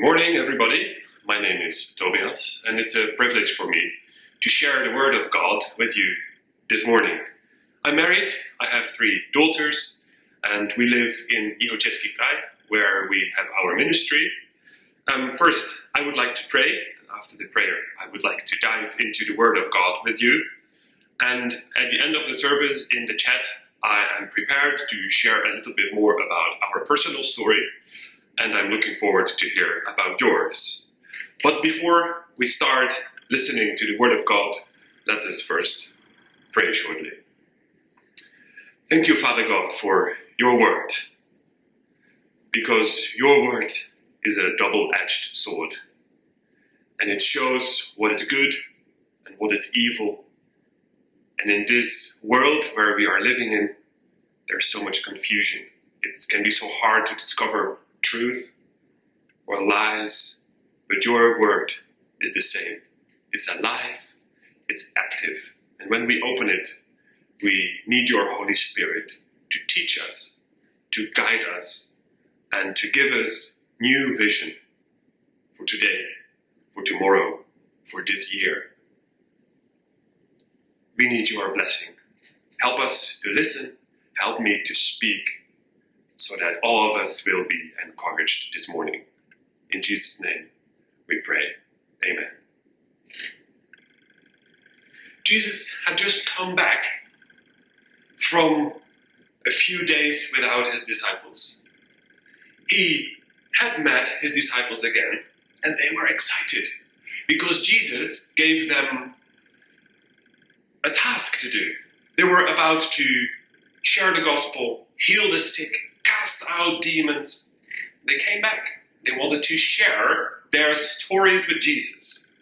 Good morning, everybody. My name is Tobias, and it's a privilege for me to share the Word of God with you this morning. I'm married, I have three daughters, and we live in Ihocheski where we have our ministry. Um, first, I would like to pray, after the prayer, I would like to dive into the Word of God with you. And at the end of the service in the chat, I am prepared to share a little bit more about our personal story and I'm looking forward to hear about yours. But before we start listening to the Word of God, let us first pray shortly. Thank you, Father God, for your Word, because your Word is a double edged sword, and it shows what is good and what is evil. And in this world where we are living in, there's so much confusion. It can be so hard to discover truth or lies, but your word is the same. It's alive, it's active, and when we open it, we need your Holy Spirit to teach us, to guide us, and to give us new vision for today, for tomorrow, for this year. We need your blessing. Help us to listen, help me to speak so that all of us will be encouraged this morning. In Jesus' name, we pray. Amen. Jesus had just come back from a few days without his disciples. He had met his disciples again, and they were excited because Jesus gave them a task to do. They were about to share the gospel, heal the sick, cast out demons. They came back. They wanted to share their stories with Jesus.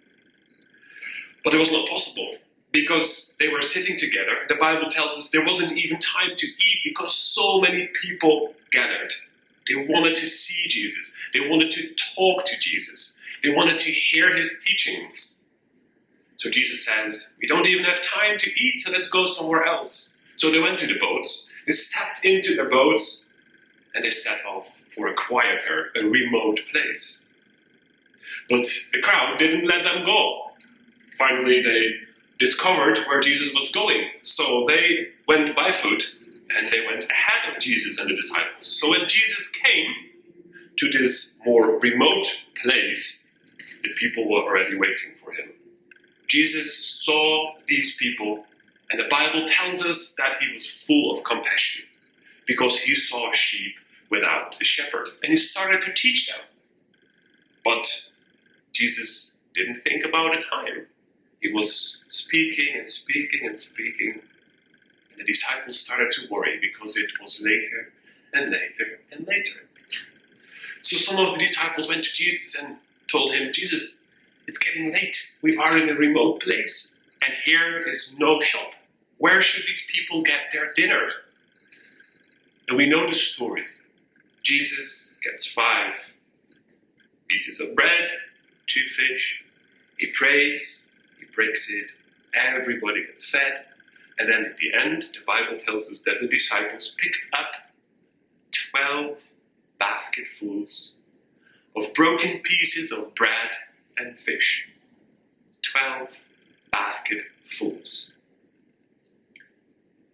But it was not possible because they were sitting together. The Bible tells us there wasn't even time to eat because so many people gathered. They wanted to see Jesus, they wanted to talk to Jesus, they wanted to hear his teachings. So Jesus says, We don't even have time to eat, so let's go somewhere else. So they went to the boats, they stepped into the boats, and they set off for a quieter, a remote place. But the crowd didn't let them go. Finally, they discovered where Jesus was going, so they went by foot and they went ahead of Jesus and the disciples. So when Jesus came to this more remote place, the people were already waiting for him. Jesus saw these people, and the Bible tells us that he was full of compassion because he saw sheep without a shepherd. And he started to teach them. But Jesus didn't think about a time. He was speaking and speaking and speaking. And the disciples started to worry because it was later and later and later. So some of the disciples went to Jesus and told him, Jesus, it's getting late. We are in a remote place, and here is no shop. Where should these people get their dinner? And we know the story. Jesus gets five pieces of bread, two fish. He prays, he breaks it, everybody gets fed. And then at the end, the Bible tells us that the disciples picked up 12 basketfuls of broken pieces of bread and fish. 12 basketfuls.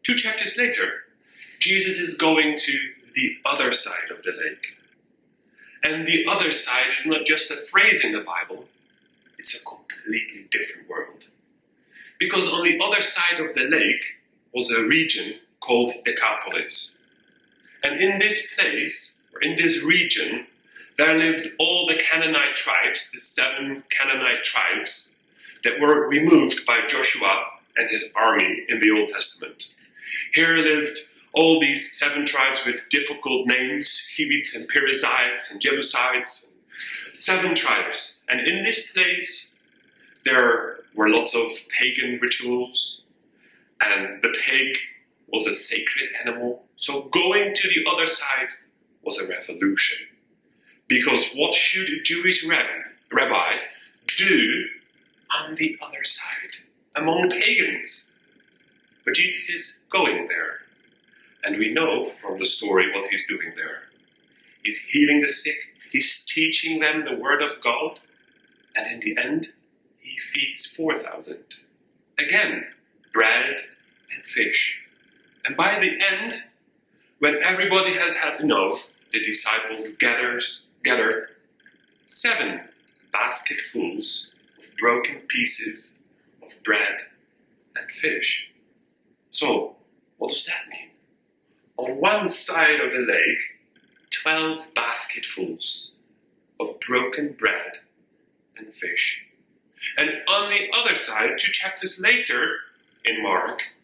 Two chapters later, Jesus is going to the other side of the lake. And the other side is not just a phrase in the Bible, it's a completely different world. Because on the other side of the lake was a region called Decapolis. And in this place, or in this region, there lived all the Canaanite tribes, the seven Canaanite tribes that were removed by Joshua and his army in the Old Testament. Here lived all these seven tribes with difficult names Hivites and Perizzites and Jebusites, seven tribes. And in this place, there were lots of pagan rituals, and the pig was a sacred animal. So going to the other side was a revolution. Because what should a Jewish rabbi do on the other side, among pagans? But Jesus is going there. And we know from the story what he's doing there. He's healing the sick, He's teaching them the Word of God, and in the end, he feeds 4,000. Again, bread and fish. And by the end, when everybody has had enough, the disciples gathers, gather seven basketfuls of broken pieces of bread and fish. So, what does that mean? On one side of the lake, 12 basketfuls of broken bread and fish. And on the other side, two chapters later in Mark,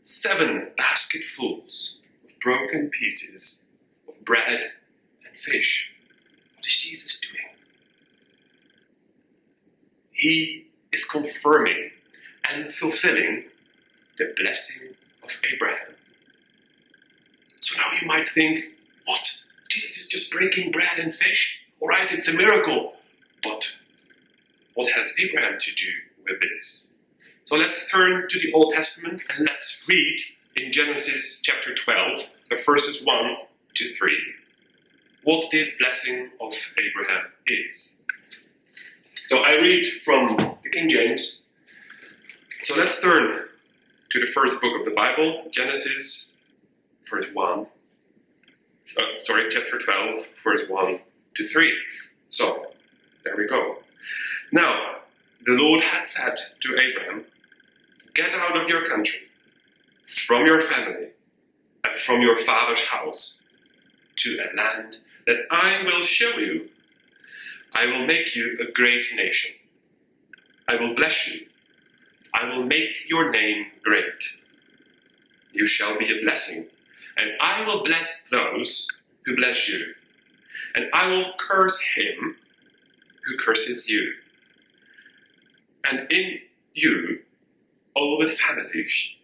seven basketfuls of broken pieces of bread and fish. What is Jesus doing? He is confirming and fulfilling the blessing of Abraham. So now you might think, what? Jesus is just breaking bread and fish? All right, it's a miracle. But what has Abraham to do with this? So let's turn to the Old Testament and let's read in Genesis chapter 12, the verses 1 to 3, what this blessing of Abraham is. So I read from the King James. So let's turn to the first book of the Bible, Genesis, verse 1. Uh, sorry, chapter 12, verse 1 to 3. So, there we go. Now, the Lord had said to Abraham, Get out of your country, from your family, and from your father's house, to a land that I will show you. I will make you a great nation. I will bless you. I will make your name great. You shall be a blessing, and I will bless those who bless you, and I will curse him who curses you. And in you all the families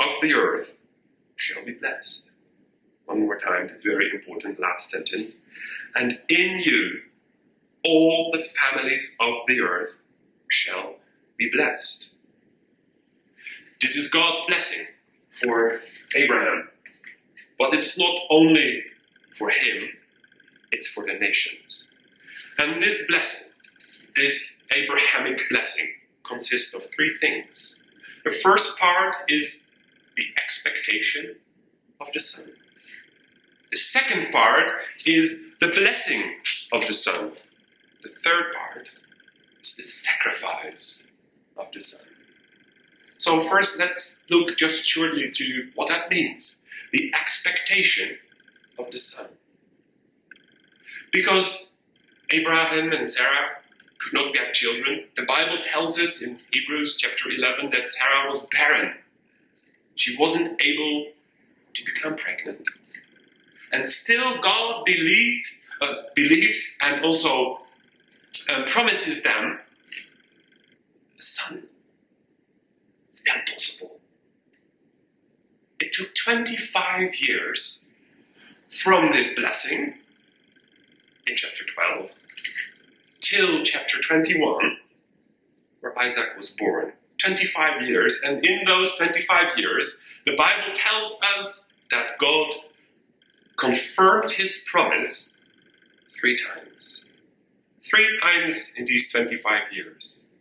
of the earth shall be blessed. One more time, this very important last sentence. And in you all the families of the earth shall be blessed. This is God's blessing for Abraham. But it's not only for him, it's for the nations. And this blessing, this Abrahamic blessing, consists of three things. The first part is the expectation of the Son. The second part is the blessing of the Son. The third part is the sacrifice of the Son. So, first, let's look just shortly to what that means the expectation of the Son. Because Abraham and Sarah could not get children, the Bible tells us in Hebrews chapter 11 that Sarah was barren. She wasn't able to become pregnant. And still, God believes, uh, believes and also uh, promises them a son. It's impossible. It took 25 years from this blessing in chapter 12 till chapter 21, where Isaac was born. 25 years, and in those 25 years, the Bible tells us that God confirmed his promise three times. Three times in these 25 years.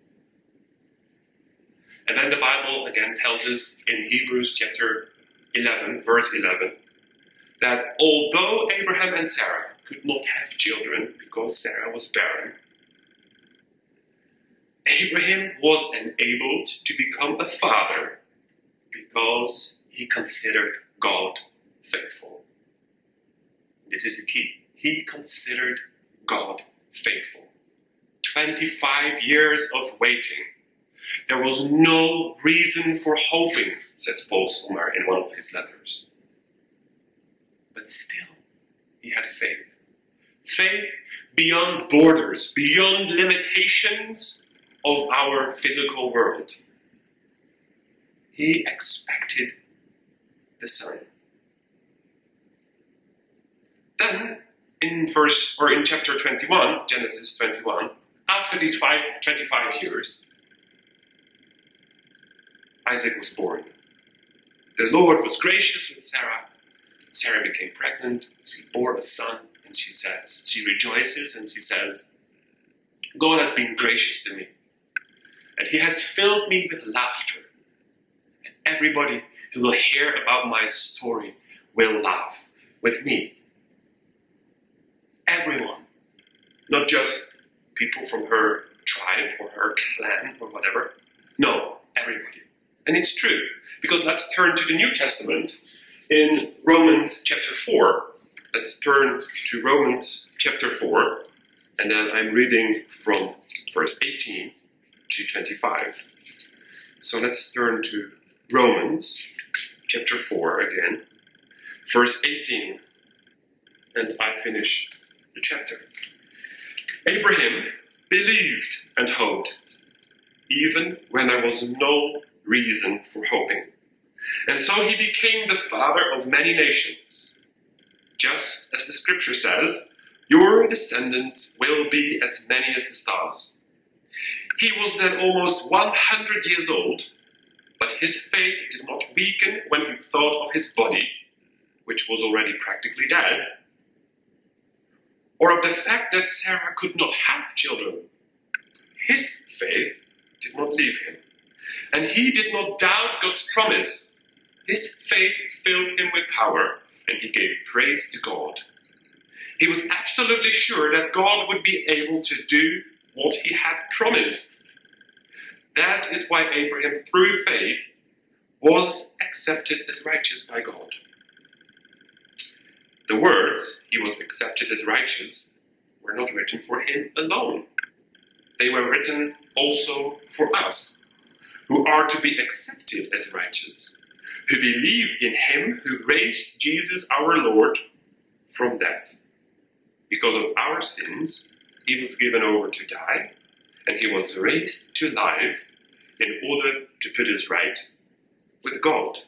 And then the Bible again tells us in Hebrews chapter 11, verse 11, that although Abraham and Sarah could not have children because Sarah was barren, Abraham was enabled to become a father because he considered God faithful. This is the key. He considered God faithful. 25 years of waiting. There was no reason for hoping, says Paul Sommer in one of his letters. But still, he had faith. Faith beyond borders, beyond limitations of our physical world. He expected the Son. Then, in verse or in chapter 21, Genesis 21, after these five, 25 years, Isaac was born. The Lord was gracious with Sarah. Sarah became pregnant. She bore a son, and she says, she rejoices and she says, God has been gracious to me, and He has filled me with laughter. And everybody who will hear about my story will laugh with me. Everyone, not just people from her tribe or her clan or whatever. No, everybody. And it's true, because let's turn to the New Testament in Romans chapter 4. Let's turn to Romans chapter 4, and then I'm reading from verse 18 to 25. So let's turn to Romans chapter 4 again, verse 18, and I finish the chapter. Abraham believed and hoped, even when there was no reason for hoping. And so he became the father of many nations. Just as the scripture says, Your descendants will be as many as the stars. He was then almost 100 years old, but his faith did not weaken when he thought of his body, which was already practically dead, or of the fact that Sarah could not have children. His faith did not leave him, and he did not doubt God's promise. His faith filled him with power, and he gave praise to God. He was absolutely sure that God would be able to do what he had promised. That is why Abraham, through faith, was accepted as righteous by God. The words, he was accepted as righteous, were not written for him alone. They were written also for us, who are to be accepted as righteous, who believe in him who raised Jesus our Lord from death. Because of our sins, he was given over to die, and he was raised to life in order to put us right with God.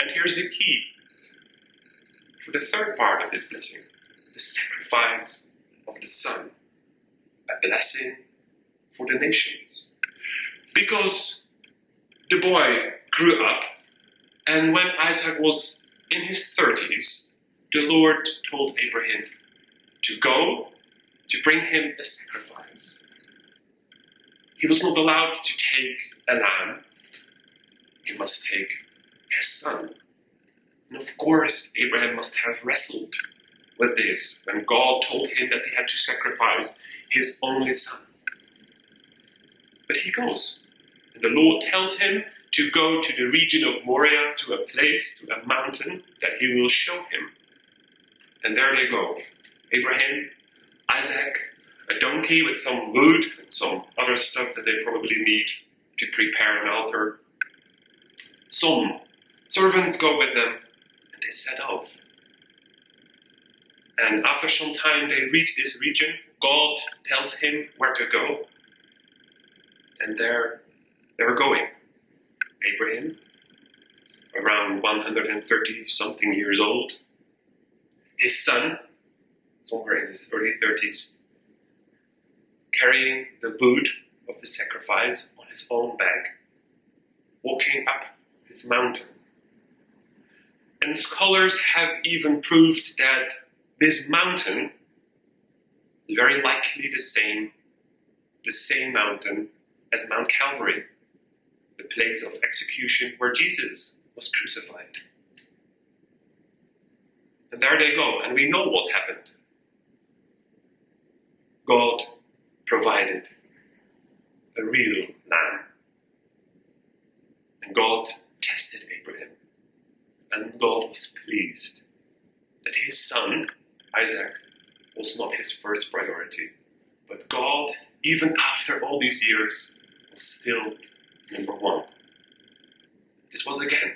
And here's the key for the third part of this blessing the sacrifice of the Son, a blessing for the nations. Because the boy grew up, and when Isaac was in his 30s, the Lord told Abraham to go to bring him a sacrifice. He was not allowed to take a lamb, he must take his son. And of course, Abraham must have wrestled with this when God told him that he had to sacrifice his only son. But he goes, and the Lord tells him to go to the region of Moriah, to a place, to a mountain that he will show him. And there they go Abraham, Isaac, a donkey with some wood and some other stuff that they probably need to prepare an altar. Some servants go with them, and they set off. And after some time, they reach this region. God tells him where to go, and there they're going. Abraham, around 130 something years old, his son, somewhere in his early 30s, carrying the wood of the sacrifice on his own back, walking up this mountain. And scholars have even proved that this mountain is very likely the same, the same mountain as Mount Calvary, the place of execution where Jesus was crucified. And there they go, and we know what happened. God provided a real lamb. And God tested Abraham. And God was pleased that his son, Isaac, was not his first priority. But God, even after all these years, was still number one. This was again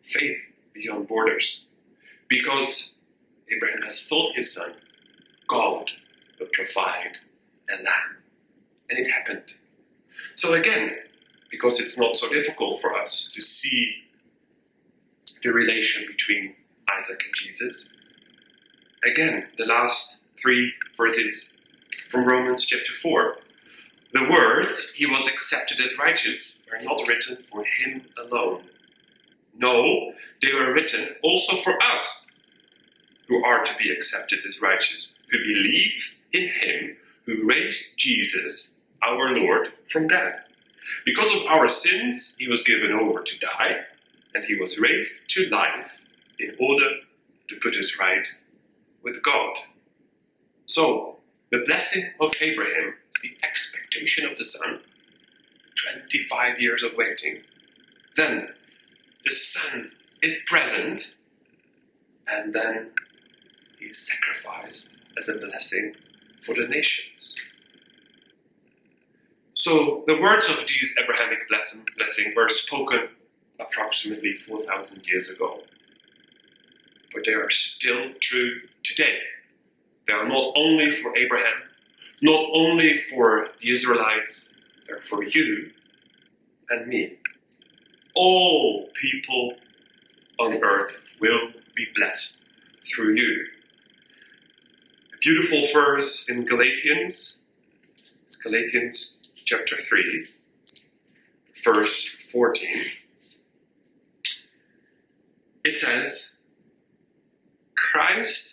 faith beyond borders. Because Abraham has told his son, God will provide a lamb. And it happened. So again, because it's not so difficult for us to see the relation between Isaac and Jesus, again, the last three verses from Romans chapter 4. The words, he was accepted as righteous, were not written for him alone. No, they were written also for us, who are to be accepted as righteous, who believe in him who raised Jesus, our Lord, from death. Because of our sins, he was given over to die, and he was raised to life in order to put us right with God. So, the blessing of Abraham is the expectation of the Son, 25 years of waiting. Then the Son is present, and then he is sacrificed as a blessing for the nations. So the words of these Abrahamic blessing, were spoken approximately 4,000 years ago. But they are still true today. Are not only for Abraham, not only for the Israelites, they're for you and me. All people on earth will be blessed through you. A beautiful verse in Galatians. It's Galatians chapter 3, verse 14. It says, Christ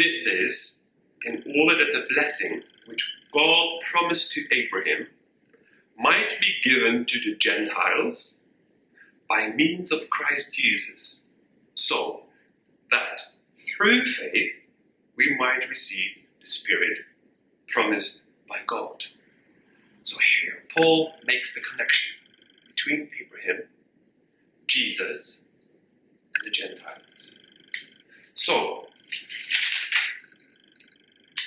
did this in order that the blessing which God promised to Abraham might be given to the Gentiles by means of Christ Jesus, so that through faith we might receive the Spirit promised by God. So here, Paul makes the connection between Abraham, Jesus, and the Gentiles. So,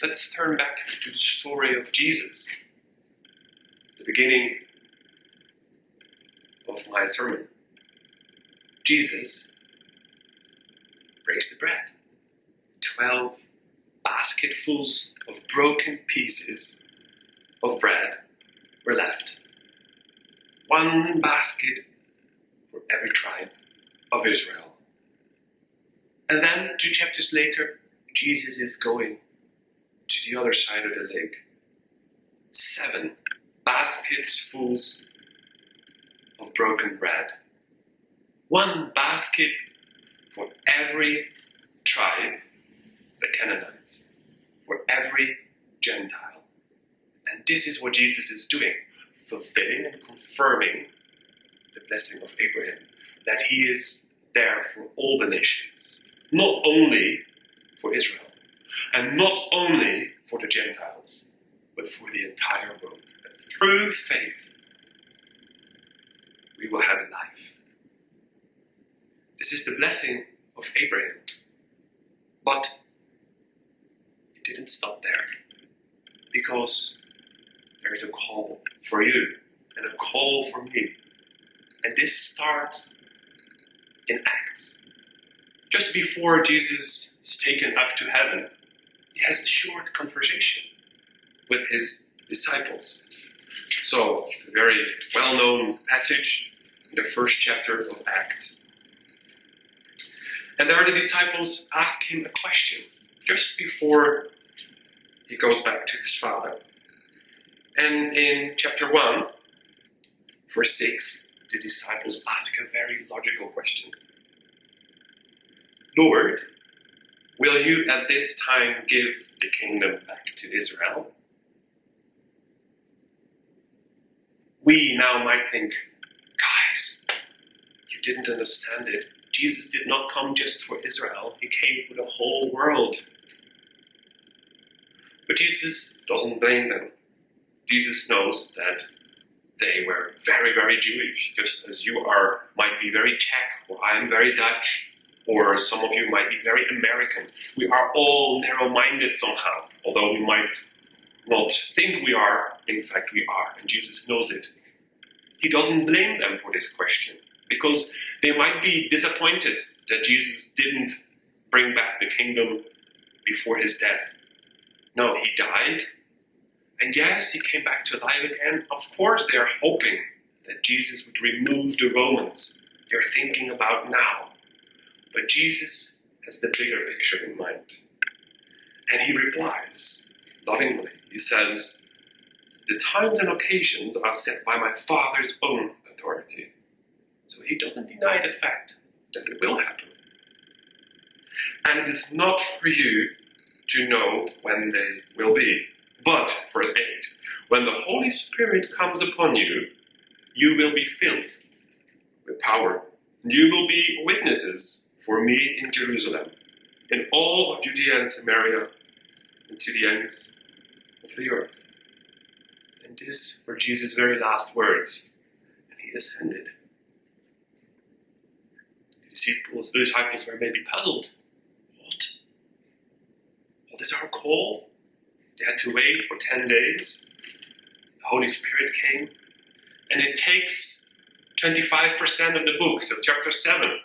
let's turn back to the story of Jesus, the beginning of my sermon. Jesus breaks the bread. Twelve basketfuls of broken pieces of bread were left. One basket for every tribe of Israel. And then, two chapters later, Jesus is going to the other side of the lake. Seven baskets full of broken bread. One basket for every tribe, the Canaanites, for every Gentile. And this is what Jesus is doing, fulfilling and confirming the blessing of Abraham, that he is there for all the nations, not only for Israel, and not only for the Gentiles, but for the entire world. And through faith, we will have a life. This is the blessing of Abraham. But it didn't stop there. Because there is a call for you and a call for me. And this starts in Acts. Just before Jesus is taken up to heaven, he has a short conversation with his disciples. So, a very well known passage in the first chapter of Acts. And there are the disciples ask him a question just before he goes back to his father. And in chapter 1, verse 6, the disciples ask a very logical question Lord, will you at this time give the kingdom back to Israel? We now might think, guys, you didn't understand it. Jesus did not come just for Israel, he came for the whole world. But Jesus doesn't blame them. Jesus knows that they were very, very Jewish, just as you are might be very Czech, or I am very Dutch, or some of you might be very American. We are all narrow-minded somehow, although we might not think we are. In fact, we are, and Jesus knows it. He doesn't blame them for this question because they might be disappointed that Jesus didn't bring back the kingdom before his death. No, he died. And yes, he came back to life again. Of course, they are hoping that Jesus would remove the Romans. They're thinking about now. But Jesus has the bigger picture in mind. And he replies lovingly. He says, The times and occasions are set by my Father's own authority. So he doesn't deny the fact that it will happen. and it is not for you to know when they will be. But, verse 8, when the Holy Spirit comes upon you, you will be filled with power. You will be witnesses for me in Jerusalem, in all of Judea and Samaria, and to the ends of the earth. And these were Jesus' very last words, and he ascended. The disciples, the disciples were maybe puzzled. What? What is our call? They had to wait for 10 days. The Holy Spirit came. And it takes 25% of the book, so chapter 7.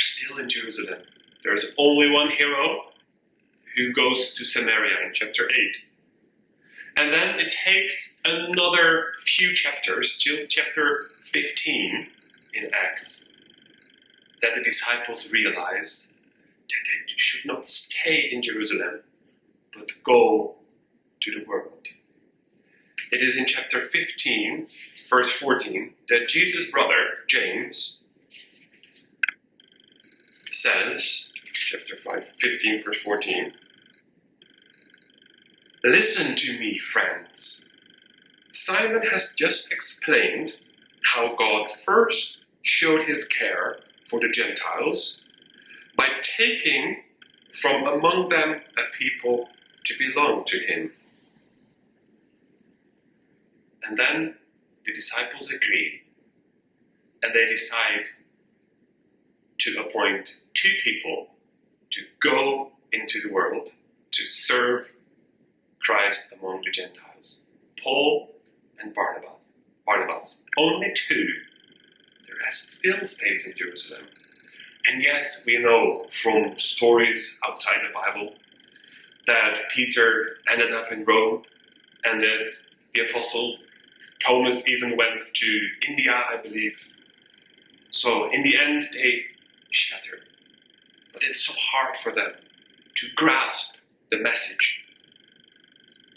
Still in Jerusalem. There's only one hero who goes to Samaria in chapter 8. And then it takes another few chapters till chapter 15 in Acts that the disciples realize that they should not stay in Jerusalem, but go to the world. It is in chapter 15, verse 14, that Jesus' brother, James, says, chapter 5, 15, verse 14, Listen to me, friends. Simon has just explained how God first showed his care for the Gentiles by taking from among them a people to belong to him. And then the disciples agree and they decide to appoint two people to go into the world to serve Christ among the Gentiles Paul and Barnabas. Barnabas. Only two. The rest still stays in Jerusalem. And yes, we know from stories outside the Bible that Peter ended up in Rome and that the apostle Thomas even went to India, I believe. So in the end, they shattered. But it's so hard for them to grasp the message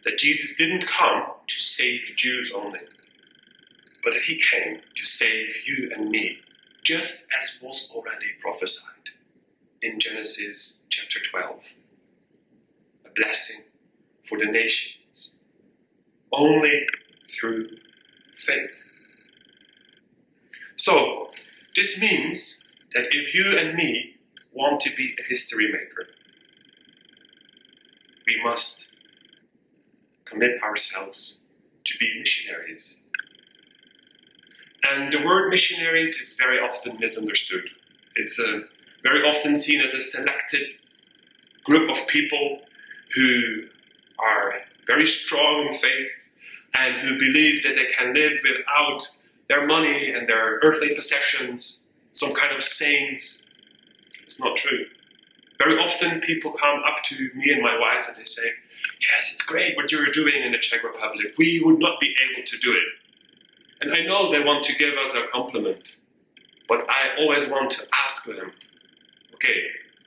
that Jesus didn't come to save the Jews only, but that he came to save you and me, just as was already prophesied in Genesis chapter 12. A blessing for the nations, only through faith. So, this means that if you and me want to be a history maker, we must commit ourselves to be missionaries. And the word missionaries is very often misunderstood. It's uh, very often seen as a selected group of people who are very strong in faith and who believe that they can live without their money and their earthly possessions, some kind of saints. It's not true. Very often people come up to me and my wife and they say, Yes, it's great what you're doing in the Czech Republic. We would not be able to do it. And I know they want to give us a compliment, but I always want to ask them, okay,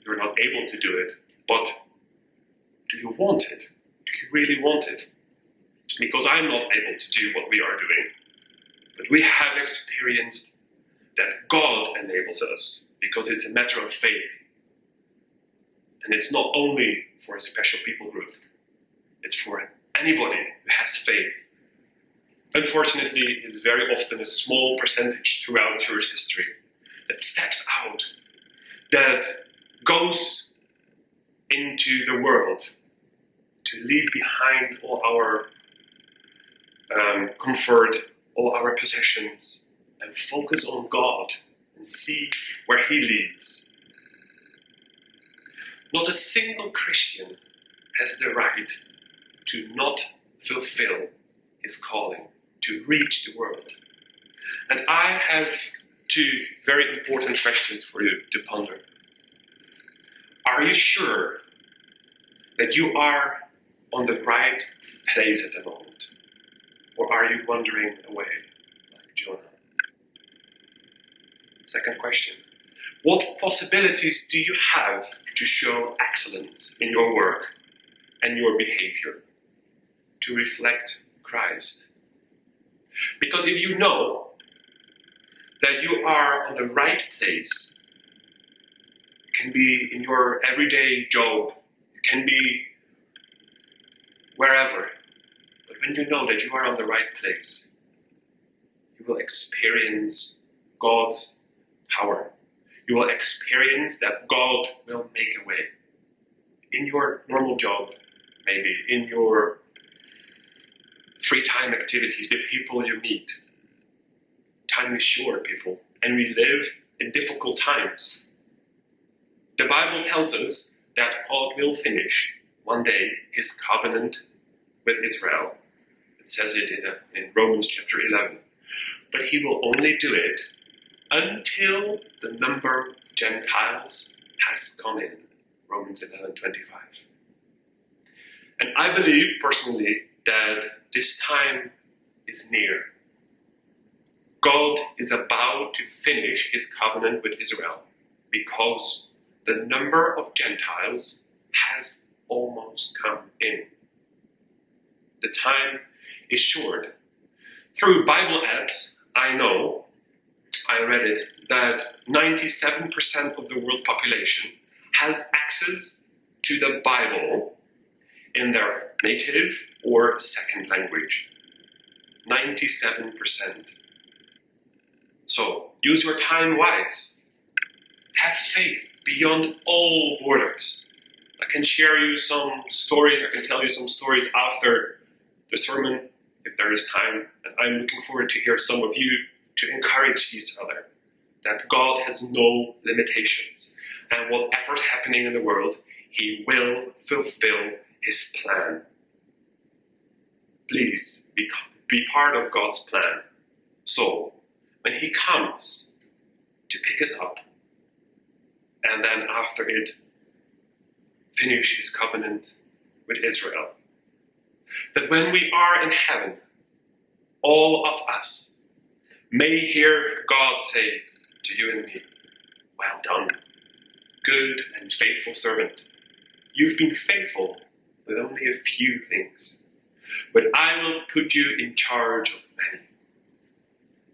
you're not able to do it, but do you want it? Do you really want it? Because I'm not able to do what we are doing. But we have experienced that God enables us because it's a matter of faith. And it's not only for a special people group, it's for anybody who has faith. Unfortunately, it's very often a small percentage throughout church history that steps out, that goes into the world to leave behind all our um, comfort, all our possessions, and focus on God and see where He leads. Not a single Christian has the right to not fulfill his calling, to reach the world. And I have two very important questions for you to ponder. Are you sure that you are on the right place at the moment? Or are you wandering away like Jonah? Second question What possibilities do you have to show excellence in your work and your behavior to reflect Christ? Because if you know that you are on the right place, it can be in your everyday job, it can be wherever. But when you know that you are on the right place, you will experience God's power. You will experience that God will make a way. In your normal job, maybe, in your free time activities, the people you meet. Time is short, people, and we live in difficult times. The Bible tells us that God will finish one day his covenant with Israel. It says it in, a, in Romans chapter 11. But he will only do it until the number of Gentiles has come in. Romans 11:25. And I believe personally that this time is near. God is about to finish his covenant with Israel because the number of Gentiles has almost come in. The time is short. Through Bible apps, I know, I read it, that 97% of the world population has access to the Bible in their native or second language. 97%. So use your time wise. Have faith beyond all borders. I can share you some stories, I can tell you some stories after the sermon if there is time. And I'm looking forward to hear some of you to encourage each other that God has no limitations. And whatever's happening in the world, He will fulfill His plan. Please be, be part of God's plan. So, when He comes to pick us up, and then after it, finish His covenant with Israel, that when we are in heaven, all of us may hear God say to you and me, Well done, good and faithful servant. You've been faithful with only a few things, but I will put you in charge of many.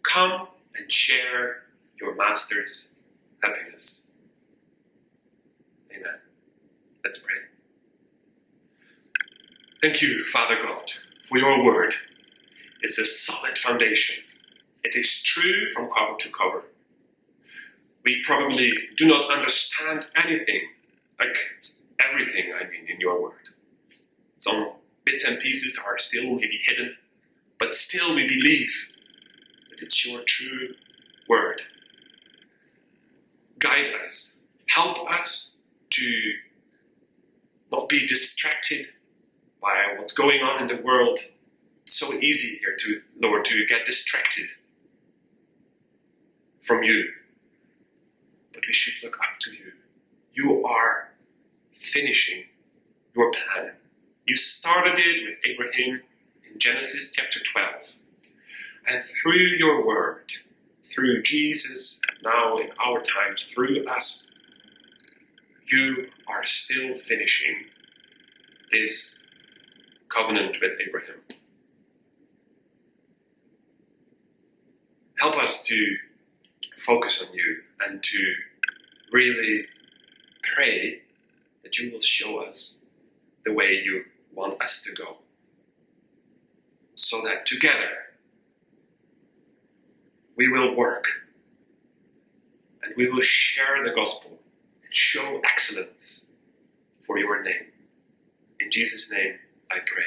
Come and share your master's happiness. Amen. Let's pray. Thank you, Father God, for your word. It's a solid foundation. It is true from cover to cover. We probably do not understand anything, like everything, I mean, in your word. Some bits and pieces are still maybe hidden, but still we believe that it's your true word. Guide us, help us to not be distracted by what's going on in the world. It's so easy here to, Lord, to get distracted from you. But we should look up to you. You are finishing your plan. You started it with Abraham in Genesis chapter 12. And through your word, through Jesus, now in our times, through us, you are still finishing this covenant with Abraham. Help us to focus on you and to really pray that you will show us the way you want us to go. So that together we will work and we will share the gospel and show excellence for your name. In Jesus' name I pray.